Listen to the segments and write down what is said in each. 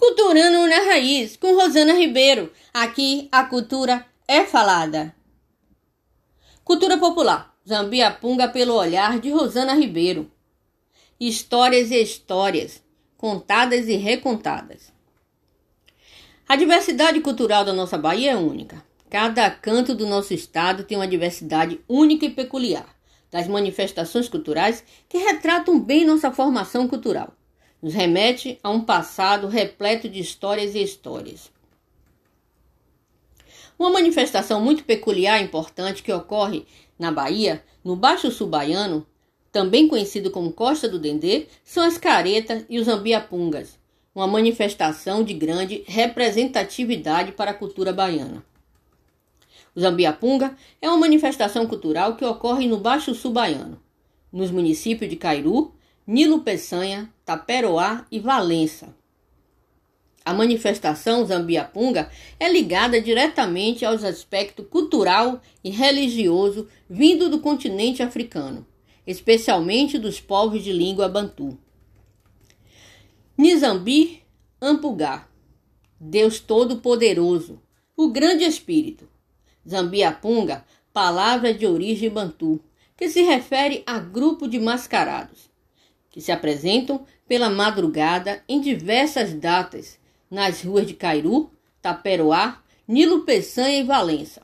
Culturando na Raiz, com Rosana Ribeiro. Aqui a cultura é falada. Cultura popular. Zambiapunga pelo olhar de Rosana Ribeiro. Histórias e histórias, contadas e recontadas. A diversidade cultural da nossa Bahia é única. Cada canto do nosso estado tem uma diversidade única e peculiar das manifestações culturais que retratam bem nossa formação cultural nos remete a um passado repleto de histórias e histórias. Uma manifestação muito peculiar e importante que ocorre na Bahia, no Baixo Sul Baiano, também conhecido como Costa do Dendê, são as caretas e os ambiapungas, uma manifestação de grande representatividade para a cultura baiana. O Zambiapunga é uma manifestação cultural que ocorre no Baixo Sul Baiano, nos municípios de Cairu, Nilo Peçanha, Taperoá e Valença. A manifestação Zambiapunga é ligada diretamente aos aspectos cultural e religioso vindo do continente africano, especialmente dos povos de língua bantu. Nizambi Ampugá, Deus Todo-Poderoso, o Grande Espírito. Zambiapunga, palavra de origem bantu, que se refere a grupo de mascarados que se apresentam pela madrugada em diversas datas nas ruas de Cairu, Taperoá, Nilo Peçanha e Valença,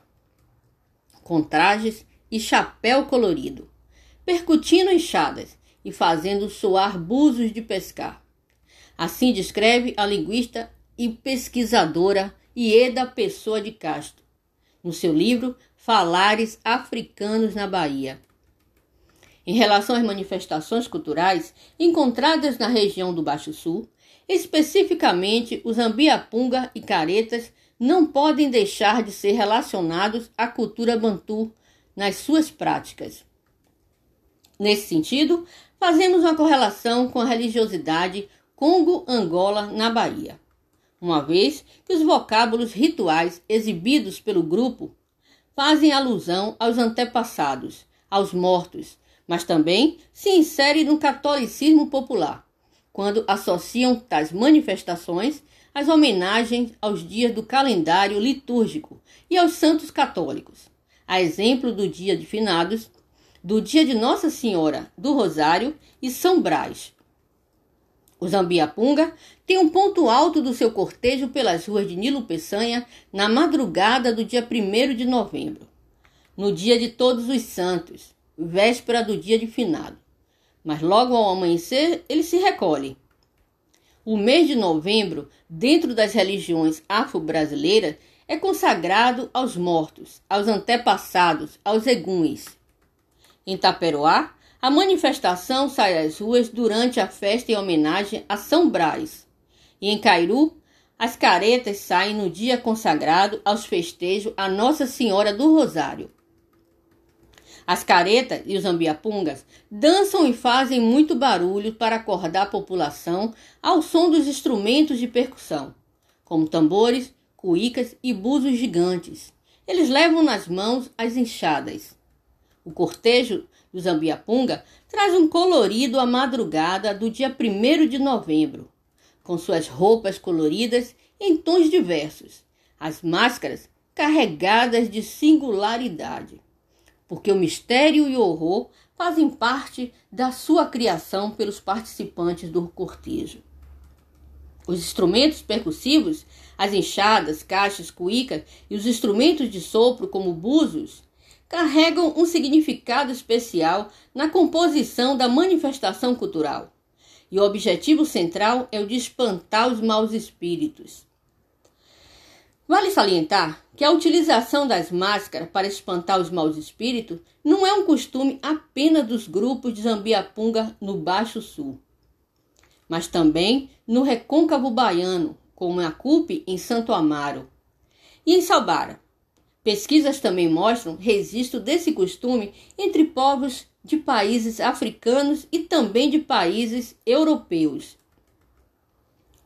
com trajes e chapéu colorido, percutindo enxadas e fazendo soar búzios de pescar. Assim descreve a linguista e pesquisadora Ieda Pessoa de Castro, no seu livro Falares Africanos na Bahia, em relação às manifestações culturais encontradas na região do Baixo Sul, especificamente os ambiapunga e caretas não podem deixar de ser relacionados à cultura bantu nas suas práticas. Nesse sentido, fazemos uma correlação com a religiosidade Congo-Angola na Bahia, uma vez que os vocábulos rituais exibidos pelo grupo fazem alusão aos antepassados, aos mortos, mas também se insere no catolicismo popular, quando associam tais manifestações às homenagens aos dias do calendário litúrgico e aos santos católicos, a exemplo do dia de finados, do dia de Nossa Senhora do Rosário e São Brás. O Zambiapunga tem um ponto alto do seu cortejo pelas ruas de Nilo Peçanha na madrugada do dia 1 de novembro, no dia de Todos os Santos, véspera do dia de finado. Mas logo ao amanhecer ele se recolhe. O mês de novembro, dentro das religiões afro-brasileiras, é consagrado aos mortos, aos antepassados, aos eguns. Em Taperoá, a manifestação sai às ruas durante a festa em homenagem a São Brás. E em Cairu, as caretas saem no dia consagrado aos festejos a Nossa Senhora do Rosário. As caretas e os ambiapungas dançam e fazem muito barulho para acordar a população ao som dos instrumentos de percussão, como tambores, cuícas e búzios gigantes. Eles levam nas mãos as enxadas. O cortejo dos ambiapunga traz um colorido à madrugada do dia 1 de novembro, com suas roupas coloridas em tons diversos, as máscaras carregadas de singularidade porque o mistério e o horror fazem parte da sua criação pelos participantes do cortejo. Os instrumentos percussivos, as enxadas, caixas, cuícas e os instrumentos de sopro, como búzios, carregam um significado especial na composição da manifestação cultural. E o objetivo central é o de espantar os maus espíritos. Vale salientar que a utilização das máscaras para espantar os maus espíritos não é um costume apenas dos grupos de Zambiapunga no Baixo Sul, mas também no recôncavo baiano, como a CUP em Santo Amaro. E em Salbara. Pesquisas também mostram registro desse costume entre povos de países africanos e também de países europeus.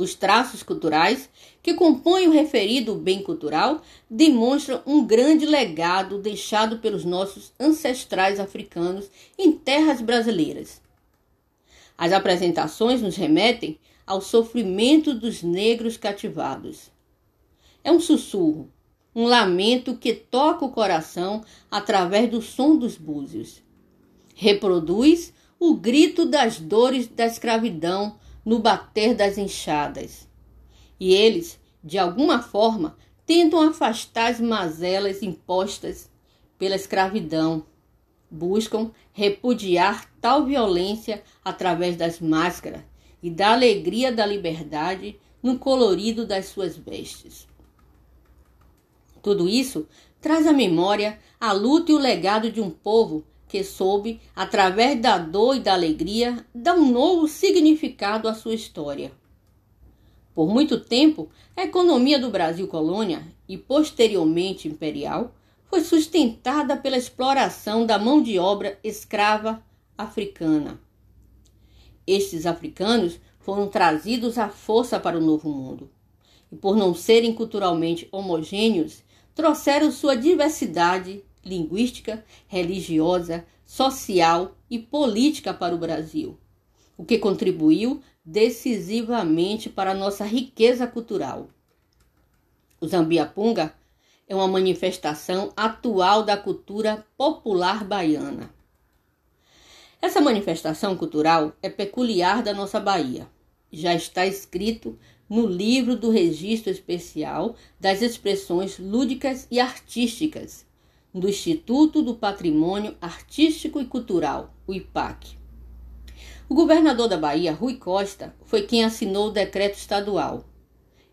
Os traços culturais que compõem o referido bem cultural demonstram um grande legado deixado pelos nossos ancestrais africanos em terras brasileiras. As apresentações nos remetem ao sofrimento dos negros cativados. É um sussurro, um lamento que toca o coração através do som dos búzios. Reproduz o grito das dores da escravidão no bater das enxadas. E eles, de alguma forma, tentam afastar as mazelas impostas pela escravidão. Buscam repudiar tal violência através das máscaras e da alegria da liberdade no colorido das suas vestes. Tudo isso traz à memória a luta e o legado de um povo que soube, através da dor e da alegria, dar um novo significado à sua história. Por muito tempo, a economia do Brasil colônia e posteriormente imperial foi sustentada pela exploração da mão de obra escrava africana. Estes africanos foram trazidos à força para o Novo Mundo. E por não serem culturalmente homogêneos, trouxeram sua diversidade linguística, religiosa, social e política para o Brasil, o que contribuiu decisivamente para a nossa riqueza cultural. O Zambiapunga é uma manifestação atual da cultura popular baiana. Essa manifestação cultural é peculiar da nossa Bahia. Já está escrito no livro do Registro Especial das Expressões Lúdicas e Artísticas do Instituto do Patrimônio Artístico e Cultural, o IPAC. O governador da Bahia, Rui Costa, foi quem assinou o decreto estadual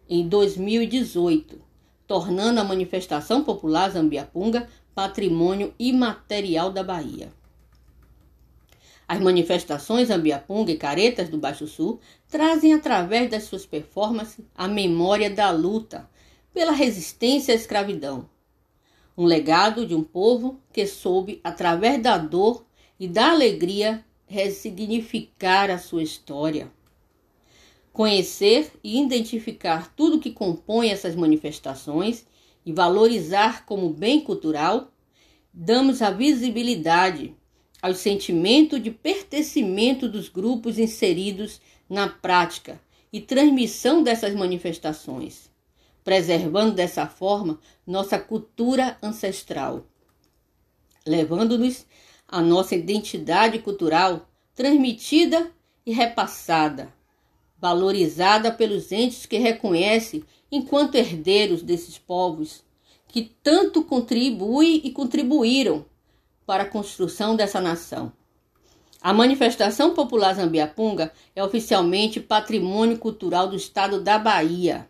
em 2018, tornando a manifestação popular Zambiapunga patrimônio imaterial da Bahia. As manifestações Ambiapunga e Caretas do Baixo Sul trazem através das suas performances a memória da luta pela resistência à escravidão. Um legado de um povo que soube, através da dor e da alegria, ressignificar a sua história. Conhecer e identificar tudo que compõe essas manifestações e valorizar como bem cultural, damos a visibilidade ao sentimento de pertencimento dos grupos inseridos na prática e transmissão dessas manifestações, preservando dessa forma nossa cultura ancestral, levando-nos a nossa identidade cultural transmitida e repassada, valorizada pelos entes que reconhecem enquanto herdeiros desses povos que tanto contribuem e contribuíram para a construção dessa nação. A manifestação popular Zambiapunga é oficialmente patrimônio cultural do estado da Bahia.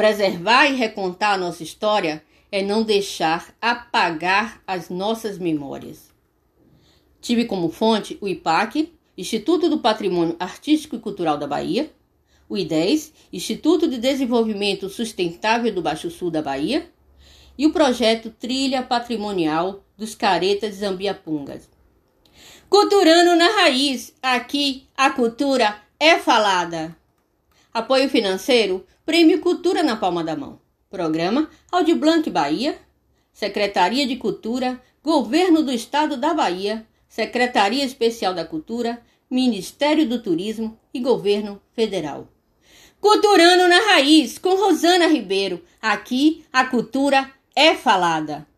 Preservar e recontar a nossa história é não deixar apagar as nossas memórias. Tive como fonte o IPAC, Instituto do Patrimônio Artístico e Cultural da Bahia, o I10, Instituto de Desenvolvimento Sustentável do Baixo Sul da Bahia, e o projeto Trilha Patrimonial dos Caretas Zambiapungas. Culturando na raiz, aqui a cultura é falada. Apoio financeiro, Prêmio Cultura na Palma da Mão. Programa Audi Blanc Bahia, Secretaria de Cultura, Governo do Estado da Bahia, Secretaria Especial da Cultura, Ministério do Turismo e Governo Federal. Culturando na Raiz, com Rosana Ribeiro. Aqui a cultura é falada.